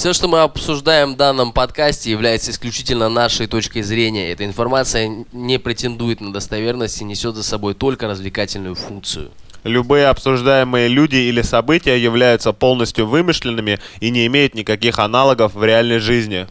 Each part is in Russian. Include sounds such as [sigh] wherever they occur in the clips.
Все, что мы обсуждаем в данном подкасте, является исключительно нашей точкой зрения. Эта информация не претендует на достоверность и несет за собой только развлекательную функцию. Любые обсуждаемые люди или события являются полностью вымышленными и не имеют никаких аналогов в реальной жизни.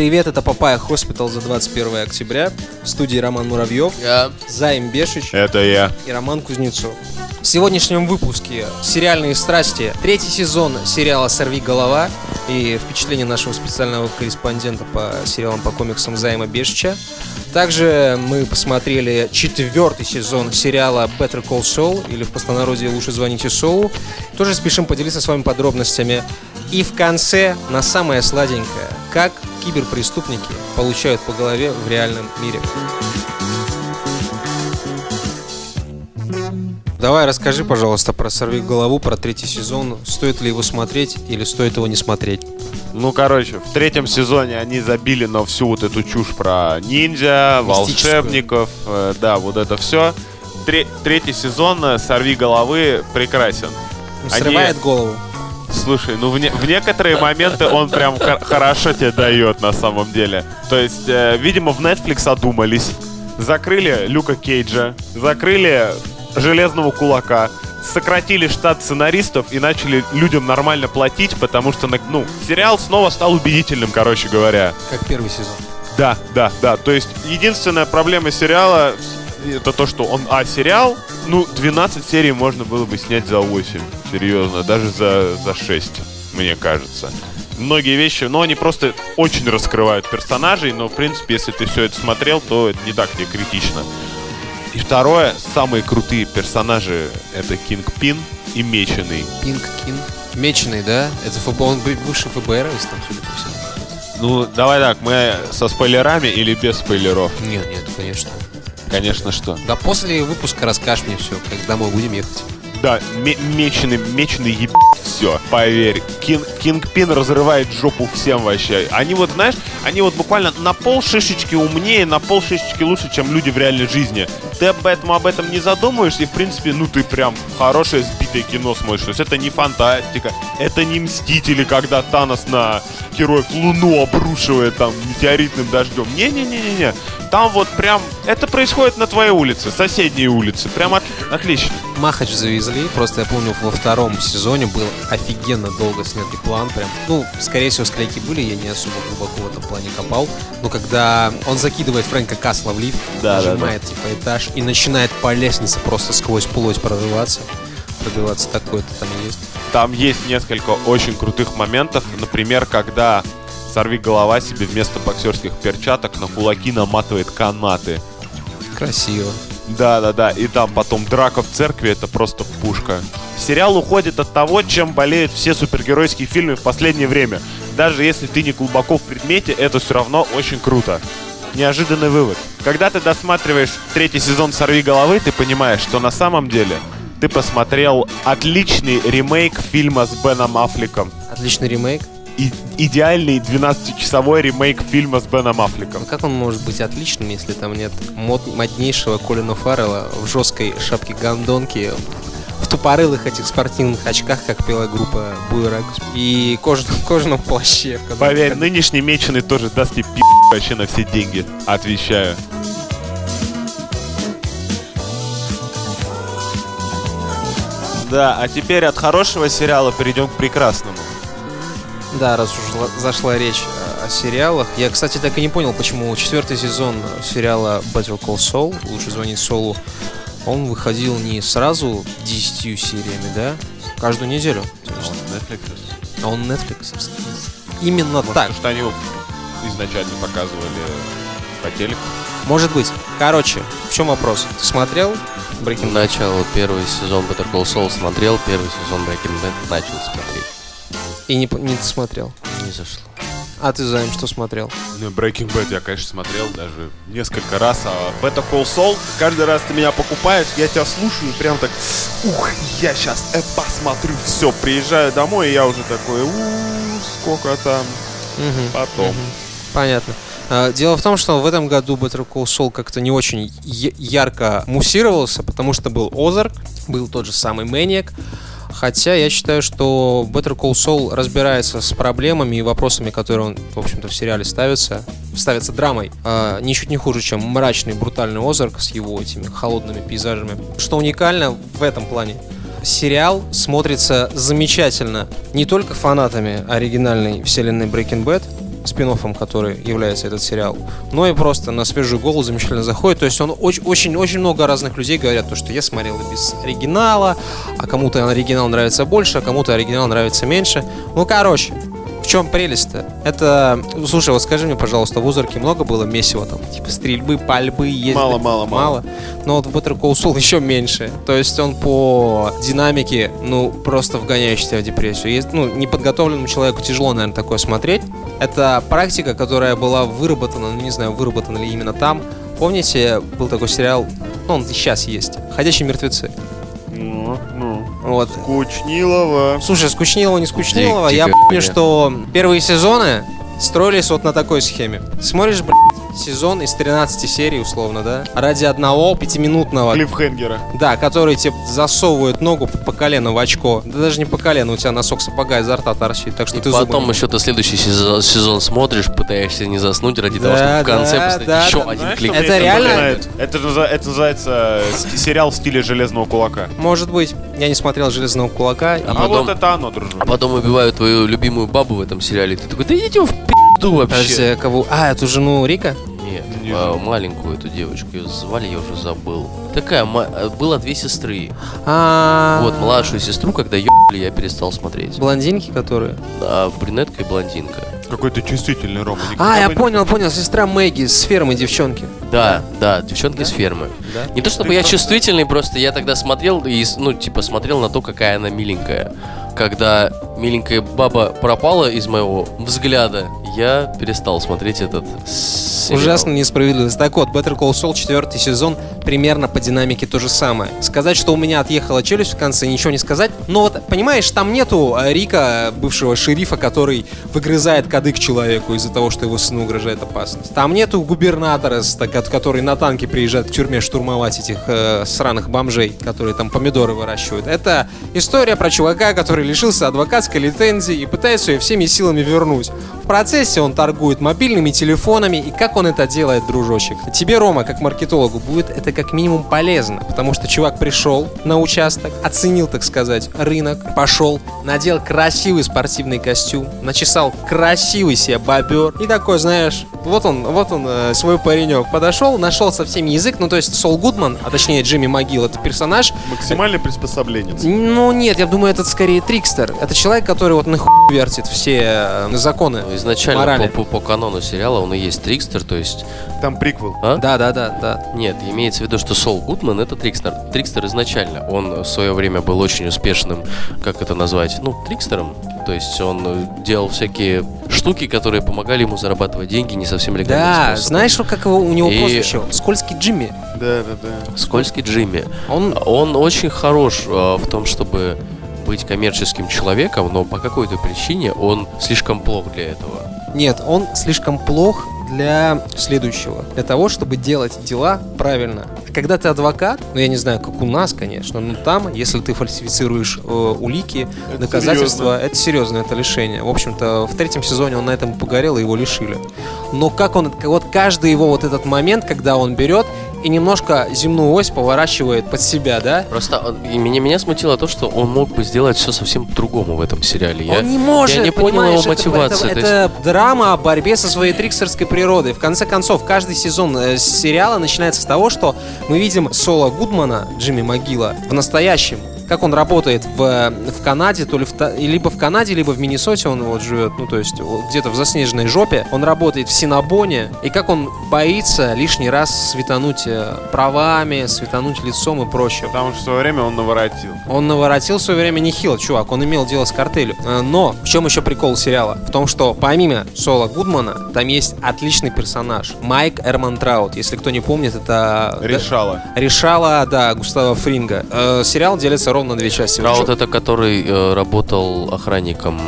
Привет, это Papaya Hospital за 21 октября. В студии Роман Муравьев, Я... Займ Бешич Это я. и Роман Кузнецов. В сегодняшнем выпуске «Сериальные страсти» третий сезон сериала «Сорви голова» и впечатление нашего специального корреспондента по сериалам по комиксам Займа Бешича. Также мы посмотрели четвертый сезон сериала Better Call Saul, или в простонародье «Лучше звоните Соулу». Тоже спешим поделиться с вами подробностями. И в конце, на самое сладенькое, как киберпреступники получают по голове в реальном мире. Давай расскажи, пожалуйста, про «Сорви голову», про третий сезон. Стоит ли его смотреть или стоит его не смотреть? Ну, короче, в третьем сезоне они забили на всю вот эту чушь про ниндзя, волшебников, э, да, вот это все. третий сезон «Сорви головы» прекрасен. Ну, Они- Срывает голову. Слушай, ну в, не- в некоторые моменты он прям хор- хорошо тебе дает на самом деле. То есть, э, видимо, в Netflix одумались, закрыли Люка Кейджа, закрыли Железного Кулака, сократили штат сценаристов и начали людям нормально платить, потому что, ну, сериал снова стал убедительным, короче говоря. Как первый сезон. Да, да, да. То есть единственная проблема сериала это то, что он, а, сериал, ну, 12 серий можно было бы снять за 8. Серьезно, даже за, за 6, мне кажется. Многие вещи, но они просто очень раскрывают персонажей, но, в принципе, если ты все это смотрел, то это не так тебе критично. И второе, самые крутые персонажи это Кинг Пин и Меченый. Пинк Кин. Меченый, да? Это ФБ, он бы- бывший ФБРовец там, судя по всему. Ну, давай так, мы со спойлерами или без спойлеров? Нет, нет, конечно. Конечно, что? Да после выпуска расскажешь мне все, как домой будем ехать. Да, ме- меченый, меченый еб... все, поверь. Кин, Кингпин разрывает жопу всем вообще. Они вот, знаешь, они вот буквально на пол шишечки умнее, на пол шишечки лучше, чем люди в реальной жизни. Ты об этом, об этом не задумываешься, и, в принципе, ну, ты прям хорошее сбитое кино смотришь. То есть это не фантастика, это не Мстители, когда Танос на героев Луну обрушивает там метеоритным дождем. Не-не-не-не-не. Там вот прям, это происходит на твоей улице, соседней улице. Прям от- отлично. Махач завезли, просто я помню, во втором сезоне был офигенно долго снятый план, прям, ну, скорее всего, склейки были, я не особо глубоко в этом плане копал, но когда он закидывает Фрэнка Касла в лифт, Да, да, нажимает, типа, этаж и начинает по лестнице просто сквозь плоть прорываться, пробиваться, такое-то там есть. Там есть несколько очень крутых моментов. Например, когда сорви голова себе вместо боксерских перчаток на кулаки наматывает канаты. Красиво. Да, да, да. И там потом драка в церкви это просто пушка. Сериал уходит от того, чем болеют все супергеройские фильмы в последнее время. Даже если ты не глубоко в предмете, это все равно очень круто. Неожиданный вывод. Когда ты досматриваешь третий сезон «Сорви головы», ты понимаешь, что на самом деле ты посмотрел отличный ремейк фильма с Беном Аффлеком. Отличный ремейк. И идеальный 12-часовой ремейк фильма с Беном Аффлеком. Ну как он может быть отличным, если там нет мод- моднейшего Колина Фаррелла в жесткой шапке гондонки, в тупорылых этих спортивных очках, как пела группа Буерак, и кожаном, кожаном плаще. в котором- Поверь, нынешний меченый тоже даст тебе пи*** вообще на все деньги. Отвечаю. Да, а теперь от хорошего сериала перейдем к прекрасному. Да, раз уж зашла речь э, о сериалах. Я, кстати, так и не понял, почему четвертый сезон сериала Better Call Saul, лучше звонить Солу, он выходил не сразу 10 сериями, да? Каждую неделю. То есть, А он Netflix. Именно Может, так. потому что они его изначально показывали по телеку. Может быть. Короче, в чем вопрос? Ты смотрел Breaking Bad? Начало первый сезон Better Call Saul смотрел, первый сезон Breaking Bad начал смотреть. И не, не смотрел. Не зашло. А ты, Займ, что смотрел? Ну, Breaking Bad я, конечно, смотрел даже несколько раз, а Better Call Saul, каждый раз ты меня покупаешь, я тебя слушаю, и прям так, ух, я сейчас э, посмотрю все, приезжаю домой, и я уже такой, у сколько там, Мгм. потом. Мгм. Понятно. А, Дело в том, что в этом году Better Call Saul как-то не очень ярко муссировался, потому что был Озарк, был тот же самый Мэниак. Хотя я считаю, что Better Call Saul разбирается с проблемами и вопросами, которые он, в общем-то, в сериале ставится, ставится драмой, а, ничуть не хуже, чем мрачный, брутальный Озарк с его этими холодными пейзажами. Что уникально в этом плане, сериал смотрится замечательно не только фанатами оригинальной вселенной Breaking Bad, спин который является этот сериал, но и просто на свежую голову замечательно заходит. То есть он очень, очень, очень много разных людей говорят, то, что я смотрел без оригинала, а кому-то оригинал нравится больше, а кому-то оригинал нравится меньше. Ну, короче, чем прелесть-то? Это, слушай, вот скажи мне, пожалуйста, в Узорке много было месива там, типа стрельбы, пальбы, ездить? Мало, мало, мало. Но вот в Better Call Saul еще меньше. То есть он по динамике, ну, просто вгоняющий тебя в депрессию. Есть, ну, неподготовленному человеку тяжело, наверное, такое смотреть. Это практика, которая была выработана, ну, не знаю, выработана ли именно там. Помните, был такой сериал, ну, он сейчас есть, «Ходячие мертвецы». Ну, Вот. Скучнилово. Слушай, скучнилово, не скучнилово. Дик- Я дикая помню, что первые сезоны строились вот на такой схеме. Смотришь, блядь, сезон из 13 серий, условно, да? Ради одного пятиминутного Клиффхенгера. Да, который тебе засовывают ногу по колено в очко. Да даже не по колено, у тебя носок сапога изо рта торчит, так что И ты потом зубами- еще ты следующий сезон, сезон смотришь, пытаешься не заснуть ради того, Да, чтобы в конце да, поставить да, еще да. один мне Это реально? напоминает? Это, это называется э, сериал в стиле Железного Кулака. Может быть, я не смотрел «Железного кулака». и- А, потом- вот это оно, дружок. А потом убивают твою любимую бабу в этом сериале. Ты такой, да идите в пизду вообще. Подожди, кого? А, эту жену Рика? Нет, Не а, маленькую эту девочку, ее звали, я уже забыл. Такая, ма- э, было две сестры. А, Вот, младшую сестру, когда ебали, я перестал смотреть. Блондинки, которые? А, брюнетка и блондинка. Какой ты чувствительный, Рома. никогда А, я бы- понял, понял, сестра Мэгги с фермы девчонки. Да, да, девчонки с фермы. Да? Не то чтобы Ты я просто- чувствительный, просто я тогда смотрел и, ну, типа, смотрел на то, какая она миленькая. Когда миленькая баба пропала из моего взгляда, я перестал смотреть этот сериал. Ужасно несправедливость. Так вот, Better Call Saul четвертый сезон примерно по динамике то же самое. Сказать, что у меня отъехала челюсть в конце, ничего не сказать. Но вот, понимаешь, там нету э, Рика, бывшего шерифа, который выгрызает кадык человеку из-за того, что его сыну угрожает опасность. Там нету губернатора, который на танке приезжает к тюрьме штурмовать этих э, сраных бомжей, которые там помидоры выращивают. Это история про чувака, который лишился адвокатской лицензии и пытается ее всеми силами вернуть. В процессе он торгует мобильными телефонами, и как он это делает, дружочек? Тебе, Рома, как маркетологу, будет это как минимум полезно, потому что чувак пришел на участок, оценил, так сказать, рынок, пошел, надел красивый спортивный костюм, начесал красивый себе бобер, и такой, знаешь, вот он, вот он, э, свой паренек, подошел, нашел со всеми язык, ну то есть Сол Гудман, а точнее Джимми Могил, это персонаж, Максимальный приспособленец. ну нет, я думаю, это скорее трикстер. Это человек, который вот нахуй вертит все э, законы. Ну, Изначально Морали. по, по- по канону сериала он и есть Трикстер, то есть... Там приквел. А? Да, да, да, да. Нет, имеется в виду, что Сол Гудман это Трикстер. Трикстер изначально. Он в свое время был очень успешным, как это назвать, ну, Трикстером. То есть он делал всякие штуки, которые помогали ему зарабатывать деньги не совсем легальным Да, способом. знаешь, как его, у него И- прозвище? Скользкий Джимми. Да, да, да. Скользкий Джимми. Он, Он очень хорош э, в том, чтобы быть коммерческим человеком, но по какой-то причине он слишком плох для этого. Нет, он слишком плох для следующего. Для того, чтобы делать дела правильно. Когда ты адвокат, ну я не знаю, как у нас, конечно, но там, если ты фальсифицируешь э, улики, Это доказательства, это серьезно, это лишение. В общем-то, в третьем сезоне он на этом погорел, и его лишили. Но как он, вот каждый его вот этот момент, когда он берет и немножко земную ось поворачивает под себя, да? Просто и меня, меня смутило то, что он мог бы сделать все совсем по-другому в этом сериале. Я- он не может, я не понял его это- мотивации. Это, то есть- это драма о борьбе со своей триксерской природой. В конце концов, каждый сезон э, сериала начинается с того, что мы видим Соло Гудмана, Джимми Могила, в настоящем. Как он работает в, в Канаде, то ли в, либо в Канаде, либо в Миннесоте он вот живет, ну то есть где-то в заснеженной жопе. Он работает в Синабоне, и как он боится лишний раз светануть э, правами, светануть лицом и прочее. Потому что в свое время он наворотил. Он наворотил в свое время нехило, чувак, он имел дело с картелью. Э, Но в чем еще прикол сериала? В том, что помимо Сола Гудмана, там есть отличный персонаж. Майк Эрмантраут. Если кто не помнит, это... Решала. Решала, да, Густава Фринга. Э, сериал делится ровно две части. Вот это который э, работал охранником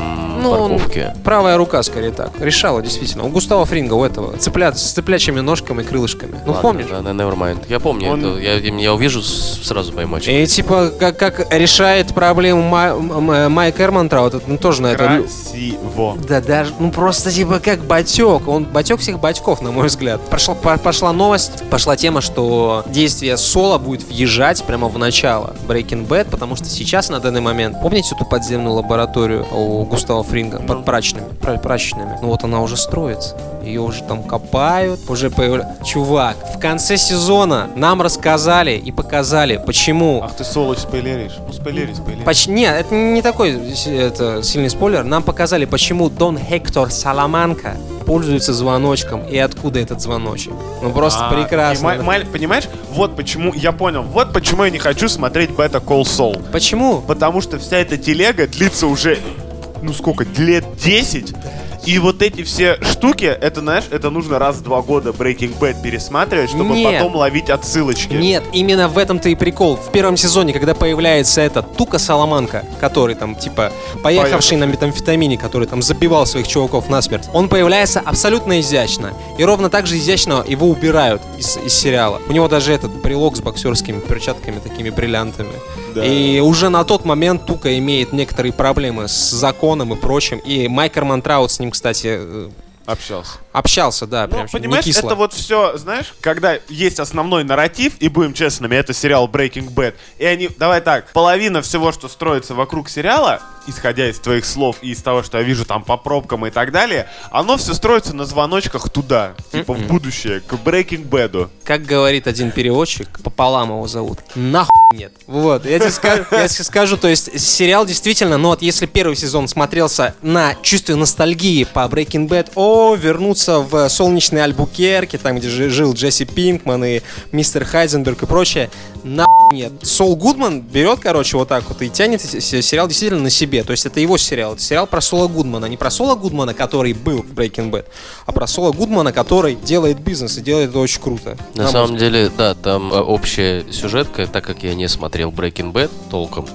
Ну, парковки. Правая рука, скорее так. Решала, действительно. У Густава Фринга, у этого. Цыплят с цыплячьими ножками и крылышками. Ну, Ладно, помнишь? Да, да, nevermind. Я помню, Он- это, я, я увижу, сразу пойму. И типа, как, как решает проблему Май- Майк Эрмантраут, это ну, тоже на это... Красиво. Да даже, ну просто типа как батек. Он батек всех батьков, на мой взгляд. Пошла, по- пошла новость, пошла тема, что действие Соло будет въезжать прямо в начало Breaking Bad, потому что сейчас на данный момент, помните эту подземную лабораторию у Густава Фринга под прачечными, пра- прачечными? Ну вот она уже строится. Ее уже там копают, уже появляется... Чувак, в конце сезона нам рассказали и показали, почему Ах ты сволочь спойлеришь. Ну спойлери, спойлери. Поч- Нет, это не такой это, сильный спойлер. Нам показали, почему Дон Хектор Саламанка пользуется звоночком и откуда этот звоночек. Ну просто А, прекрасно. ма- понимаешь, вот почему, я понял, вот почему я не хочу смотреть Better Call Saul. Почему? Потому что вся эта телега длится уже, ну сколько, лет 10. И вот эти все штуки, это, знаешь, это нужно раз в два года Breaking Bad пересматривать, чтобы Нет. потом ловить отсылочки. Нет, именно в этом-то и прикол. В первом сезоне, когда появляется этот Тука Саламанка, который там, типа, поехавший на метамфетамине, который там забивал своих чуваков насмерть, он появляется абсолютно изящно. И ровно так же изящно его убирают из, из сериала. У него даже этот брелок с боксерскими перчатками, такими бриллиантами. Да. И уже на тот момент Тука имеет некоторые проблемы с законом и прочим. И Майк Эрмантраут с ним, кстати, э, Общался. общался, да, Ну, прям чуть не понимаешь, кисло. это вот все, знаешь, когда есть основной нарратив, и будем честными, это сериал Breaking Bad, и они, давай так, половина всего, что строится вокруг сериала, исходя из твоих слов и из того, что я вижу там по пробкам и так далее, оно все строится на звоночках туда, типа в будущее, к Breaking Bad. Как говорит один переводчик, пополам его зовут. Нахуй нет. Вот, я тебе, скажу, я тебе скажу, то есть сериал действительно, ну вот если первый сезон смотрелся на чувстве ностальгии по Breaking Bad, о, вернуться в солнечный Альбукерке, там, где жи- жил Джесси Пинкман и мистер Хайзенберг и прочее, нахуй нет. Сол Гудман берет, короче, вот так вот и тянет сериал действительно на себе. То есть это его сериал. Это сериал про Сола Гудмана. Не про Сола Гудмана, который был в Breaking Bad, а про Сола Гудмана, который делает бизнес и делает это очень круто. На самом деле, да, там э, общая сюжетка, так как я не смотрел Breaking Bad толком,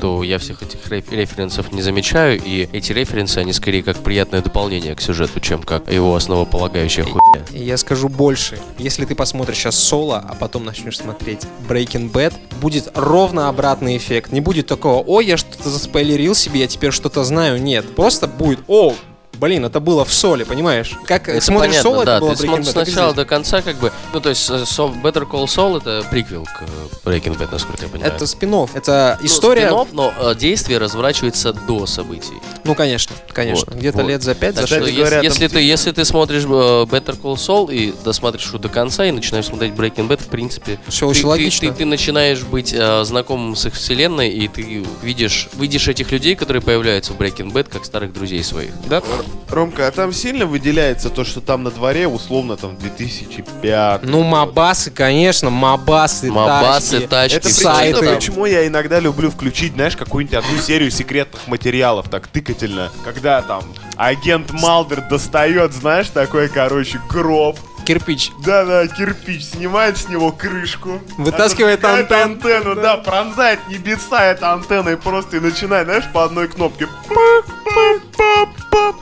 то я всех этих реф- референсов не замечаю, и эти референсы, они скорее как приятное дополнение к сюжету, чем как его основополагающая хуйня. Я скажу больше. Если ты посмотришь сейчас соло, а потом начнешь смотреть Breaking Bad, будет ровно обратный эффект. Не будет такого, о, я что-то заспойлерил себе, я теперь что-то знаю. Нет. Просто будет, о, блин, это было в соле, понимаешь? Как Это смотришь понятно, соло, да, это было ты смотришь Bad. с так и начала здесь. до конца, как бы, ну, то есть, э, Со- Better Call Saul это приквел к э, Breaking Bad, насколько я понимаю. Это спин это Ну, история... спин-офф, но э, действие разворачивается до событий. Ну, конечно, конечно. Вот, Где-то вот. лет за пять, за Так шесть. что если, говоря, там если ты, если ты смотришь э, Better Call Saul и досмотришь его до конца и начинаешь смотреть Breaking Bad, в принципе, Все ты, очень ты- логично. Ты, ты начинаешь быть э, знакомым с их вселенной, и ты видишь, видишь этих людей, которые появляются в Breaking Bad, как старых друзей своих. Да? Ромка, а там сильно выделяется то, что там на дворе условно там 2005. Ну, мабасы, конечно, мабасы, Мабасы, тачки. тачки, Это сайты. причина, почему я иногда люблю включить, знаешь, какую-нибудь одну серию секретных материалов, так тыкательно, когда там агент Малдер достает, знаешь, такой, короче, гроб, Кирпич. да-да, кирпич, снимает с него крышку, Вытаскивает антенну. антенну, да, пронзает небеса этой антенной просто и начинает, знаешь, по одной кнопке. Пап-пап-пап-пап.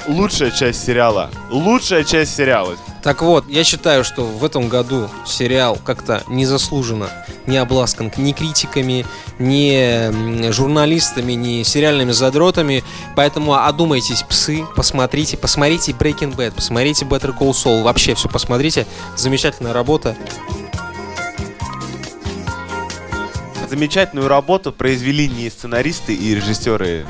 Лучшая часть сериала. Лучшая часть сериала. Так вот, я считаю, что в этом году сериал как-то незаслуженно не обласкан ни критиками, ни журналистами, ни сериальными задротами. Поэтому одумайтесь, псы, посмотрите, посмотрите Breaking Bad, посмотрите Better Call Saul, вообще все посмотрите. Замечательная работа. Замечательную работу произвели не сценаристы и режиссеры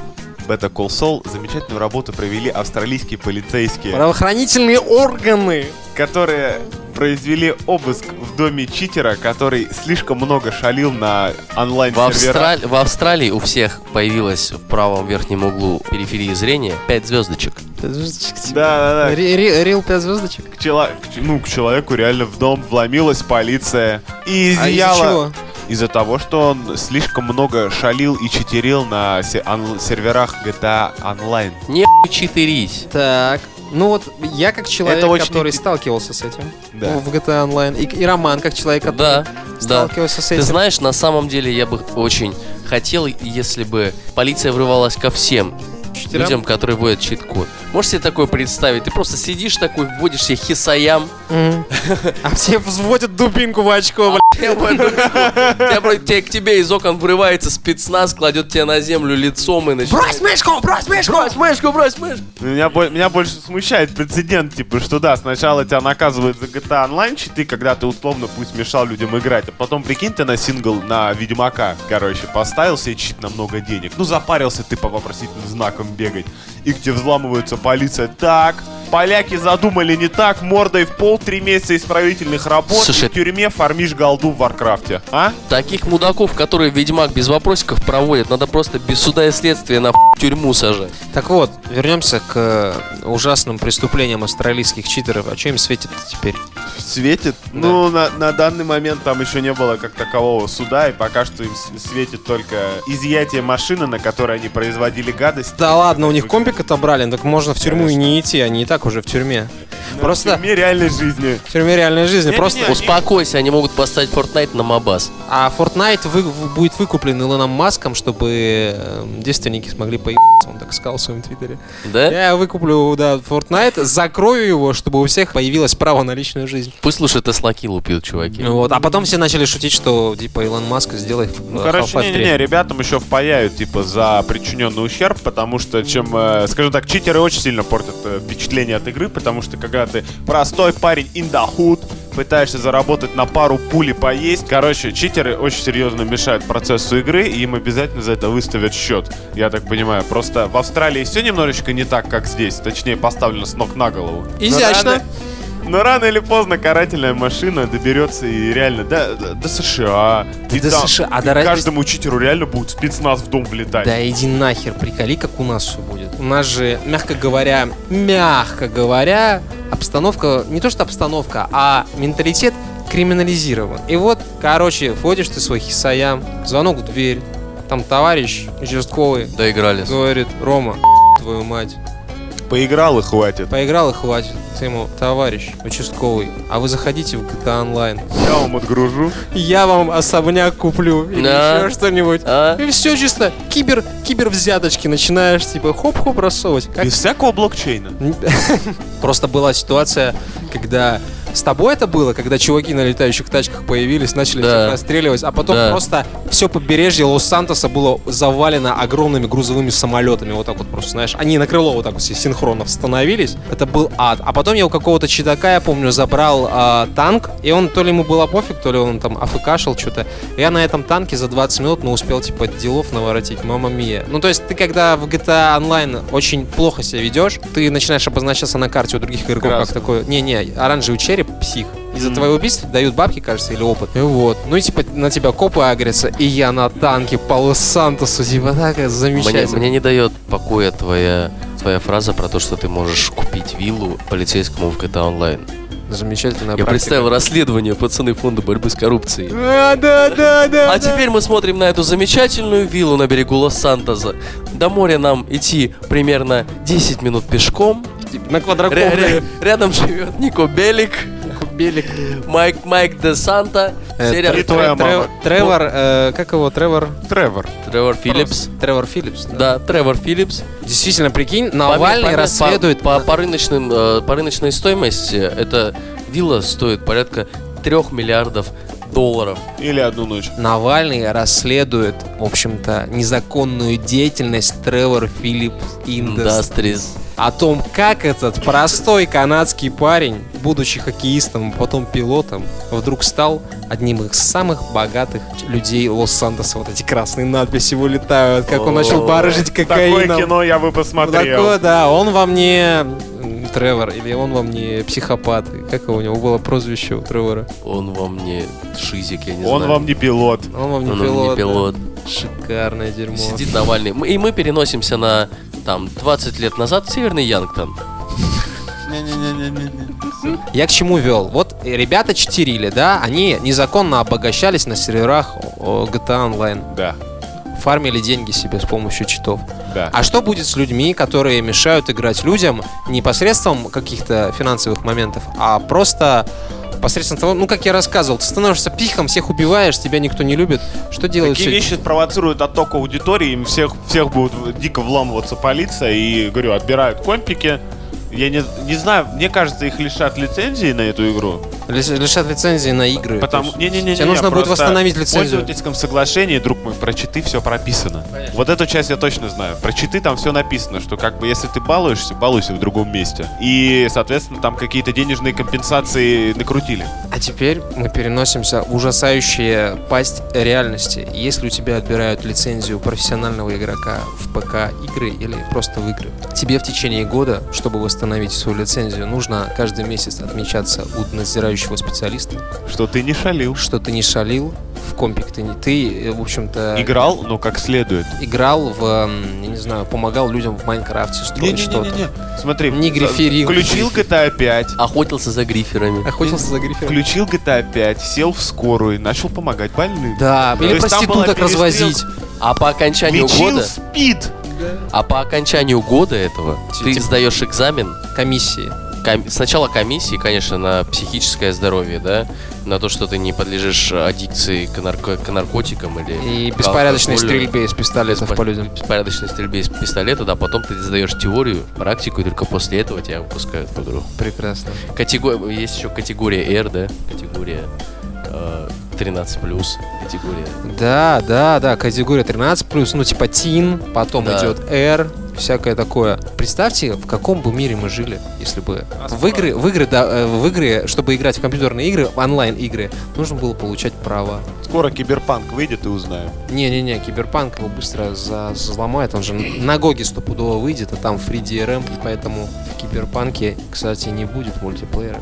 Better Call Saul замечательную работу провели австралийские полицейские, Правоохранительные органы. которые произвели обыск в доме читера, который слишком много шалил на В, онлайн-серверах. Австраль- в Австралии у всех появилось в правом верхнем углу периферии зрения 5 звездочек. Звездочек. Да, да, да. Рил 5 звездочек. К, чело- ну, к человеку реально в дом вломилась полиция и А из-за изъяла... чего? Из-за того, что он слишком много шалил и читерил на се- он- серверах GTA Online. Не читерись. Так. Ну вот я как человек, Это очень который сталкивался с этим Да. в GTA Online, и, и Роман как человек, который Да, да. сталкивался с Ты этим. знаешь, на самом деле я бы очень хотел, если бы полиция врывалась ко всем Читерам? людям, которые вводят чит-код. Можешь себе такое представить? Ты просто сидишь такой, вводишь себе хисаям. А все взводят дубинку в очко, тебе- к тебе из окон врывается спецназ, кладет тебя на землю лицом и начинает... Брось мышку, брось мышку! Брось мышку, брось мышку! Меня, бо- меня больше смущает прецедент, типа, что да, сначала тебя наказывают за GTA Online читы, когда ты условно пусть мешал людям играть, а потом, прикинь, ты на сингл на Ведьмака, короче, поставил себе чит на много денег. Ну, запарился ты по вопросительным знакам бегать, и к тебе взламывается полиция. Так, поляки задумали не так, мордой в пол, три месяца исправительных работ, Слушай, и в тюрьме фармишь голду в Варкрафте. А? Таких мудаков, которые Ведьмак без вопросиков проводят, надо просто без суда и следствия на тюрьму сажать. Так вот, вернемся к э, ужасным преступлениям австралийских читеров. А что им светит теперь? Светит? Ну, на, на данный момент там еще не было как такового суда, и пока что им светит только изъятие машины, на которой они производили гадость. Да ладно, у них компик отобрали, так можно в тюрьму и Конечно. не идти, они и так уже в тюрьме. В Просто тюрьме реальной жизни. в тюрьме реальной жизни. Не-не-не. Просто Они- Успокойся, они могут поставить Fortnite на Мобас. А Fortnite вы- в- будет выкуплен Илоном Маском, чтобы э, девственники смогли поебаться, он так сказал в своем твиттере. Да? Я выкуплю, да, Fortnite, закрою его, чтобы у всех появилось право на личную жизнь. Пусть лучше Теслакилу пьют, чуваки. Вот. А потом все начали шутить, что типа Илон Маск сделает Ну, короче, не-не-не, ребятам еще впаяют, типа, за причиненный ущерб, потому что, чем, э, скажем так, читеры очень сильно портят э, впечатление от игры, потому что, когда ты простой парень in the hood, пытаешься заработать на пару пули поесть, короче, читеры очень серьезно мешают процессу игры, и им обязательно за это выставят счет, я так понимаю. Просто в Австралии все немножечко не так, как здесь, точнее, поставлено с ног на голову. Но Изящно. рано- Но рано или поздно карательная машина доберется и реально до, до- до США. И до там- США, а и до каждому читеру реально будет спецназ в дом влетать. Да иди нахер, приколи, как у нас все будет. У нас же, мягко говоря, мягко говоря, обстановка, не то что обстановка, а менталитет криминализирован. И вот, короче, входишь ты свой хисаям, звонок в дверь, там товарищ участковый Доигрались. говорит, Рома, твою мать, Поиграл и хватит. поиграл и хватит. Ты ему, товарищ участковый, а вы заходите в GTA Online, Я вам отгружу. я вам особняк куплю или Да. еще что-нибудь. А? И все чисто, кибер, кибер взяточки начинаешь, типа, хоп-хоп рассовывать. Как Без всякого блокчейна. [laughs] Просто была ситуация, когда с тобой это было, когда чуваки на летающих тачках появились, начали Да. всех расстреливать, а потом Да. просто все побережье Лос-Сантоса было завалено огромными грузовыми самолетами. Вот так вот просто, знаешь, они на крыло вот так вот все синхронно становились. Это был ад. А потом я у какого-то чедака, я помню, забрал а, танк, и он то ли ему было пофиг, то ли он там афкашил что-то. Я на этом танке за 20 минут, ну, успел, типа, делов наворотить, мама мия. Ну, то есть ты, когда в GTA Online очень плохо себя ведешь, ты начинаешь обозначаться на карте у других игроков как Краска. такой, не-не, оранжевый череп, псих. Из-за Мгм. твоего убийства дают бабки, кажется, или опыт. И вот. Ну и типа на тебя копы агрятся, и я на танке по Лос-Сантосу, типа так Мне, замечательно. мне не дает покоя твоя, твоя фраза про то, что ты можешь купить виллу полицейскому в GTA Online. Замечательная Я практика. представил расследование пацаны фонда борьбы с коррупцией. [laughs] А, да, да, да. А да. теперь мы смотрим на эту замечательную виллу на берегу Лос-Сантоса. До моря нам идти примерно 10 минут пешком. на Ря- квадрокоптере. ря- рядом живет Нико Белик, Белик. Майк, Майк де Санта, Серия- твоя мама. Тревор, э, как его, Тревор? Тревор. Тревор Филлипс. Тревор Филлипс. Да, Тревор Филлипс. Действительно, прикинь, Навальный по- расследует... По, по, рыночным, э, по рыночной стоимости эта вилла стоит порядка 3 миллиардов долларов. Или одну ночь. Навальный расследует, в общем-то, незаконную деятельность Тревор Филлипс Industries. О том, как этот простой канадский парень, будучи хоккеистом, а потом пилотом, вдруг стал одним из самых богатых людей Лос-Сантоса. Вот эти красные надписи вылетают, как он начал барыжить Такое кокаином. кино я бы посмотрел. Такое, да, он во мне Тревор, или он во мне психопат. Как у него было прозвище у Тревора? Он во мне шизик, я не Он знаю. вам не пилот. Он во мне Он во мне пилот. да. пилот. Шикарное дерьмо. Сидит Навальный. Мы- И мы переносимся на там 20 лет назад в Северный Янгтон. Я к чему вел? Вот ребята читерили, да? Они незаконно обогащались на серверах GTA Online. Да, Фармили деньги себе с помощью читов. Да. А что будет с людьми, которые мешают играть людям не посредством каких-то финансовых моментов, а просто посредством того, ну, как я рассказывал, ты становишься психом, всех убиваешь, тебя никто не любит. Что делают Такие все- вещи провоцируют отток аудитории, им всех, всех будет дико вламываться полиция и, говорю, отбирают компики. Я не, не знаю, мне кажется, их лишат лицензии на эту игру. Лиш- лишат лицензии на игры. Потому... То есть Не-не-не. Тебе нужно будет восстановить В лицензию. пользовательском соглашении, друг мой, про читы все прописано. Вот эту часть я точно знаю. Про читы там все написано, что как бы если ты балуешься, балуйся в другом месте. И, соответственно, там какие-то денежные компенсации накрутили. А теперь мы переносимся в ужасающую пасть реальности. Если у тебя отбирают лицензию профессионального игрока в ПК игры или просто в игры, тебе в течение года, чтобы восстановить свою лицензию, нужно каждый месяц отмечаться у надзирающего специалиста, Что ты не шалил. что ты не шалил, в компик ты не... Ты, э, в общем-то, Играл, но как следует. играл в, я не знаю, помогал людям в Майнкрафте строить что-то. Смотри, Не гриферил. Включил GTA 5. Охотился за гриферами. Охотился за грифером. Включил GTA 5, сел в скорую и начал помогать больным. Да, или проституток развозить. А по окончанию года, спид. а по окончанию года этого ты Типа- сдаешь экзамен. Комиссии. Ком- Сначала комиссии, конечно, на психическое здоровье, да, на то, что ты не подлежишь аддикции к, нарко- к наркотикам или И беспорядочной стрельбе из пистолетов Беспо- по людям. беспорядочной стрельбе из пистолета, да, потом ты сдаешь теорию, практику, и только после этого тебя выпускают в игру. Прекрасно. Катего- Есть еще категория R, да, категория э, 13 плюс, категория. Да, да, да, категория 13+, ну типа Teen, потом Да. идет R, всякое такое. Представьте, в каком бы мире мы жили, если бы в игры, в игры, да, э, в игры, чтобы играть в компьютерные игры, в онлайн-игры, нужно было получать права. Скоро киберпанк выйдет и узнаем. Не-не-не, Киберпанк его быстро за- взломает, он же на Гоге стопудово выйдет, а там free DRM, и поэтому в Киберпанке, кстати, не будет мультиплеера.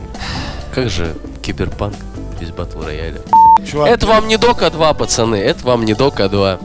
Как же киберпанк без батл рояля? Чувак, Это вам не Дока 2, пацаны, это вам не Дока 2.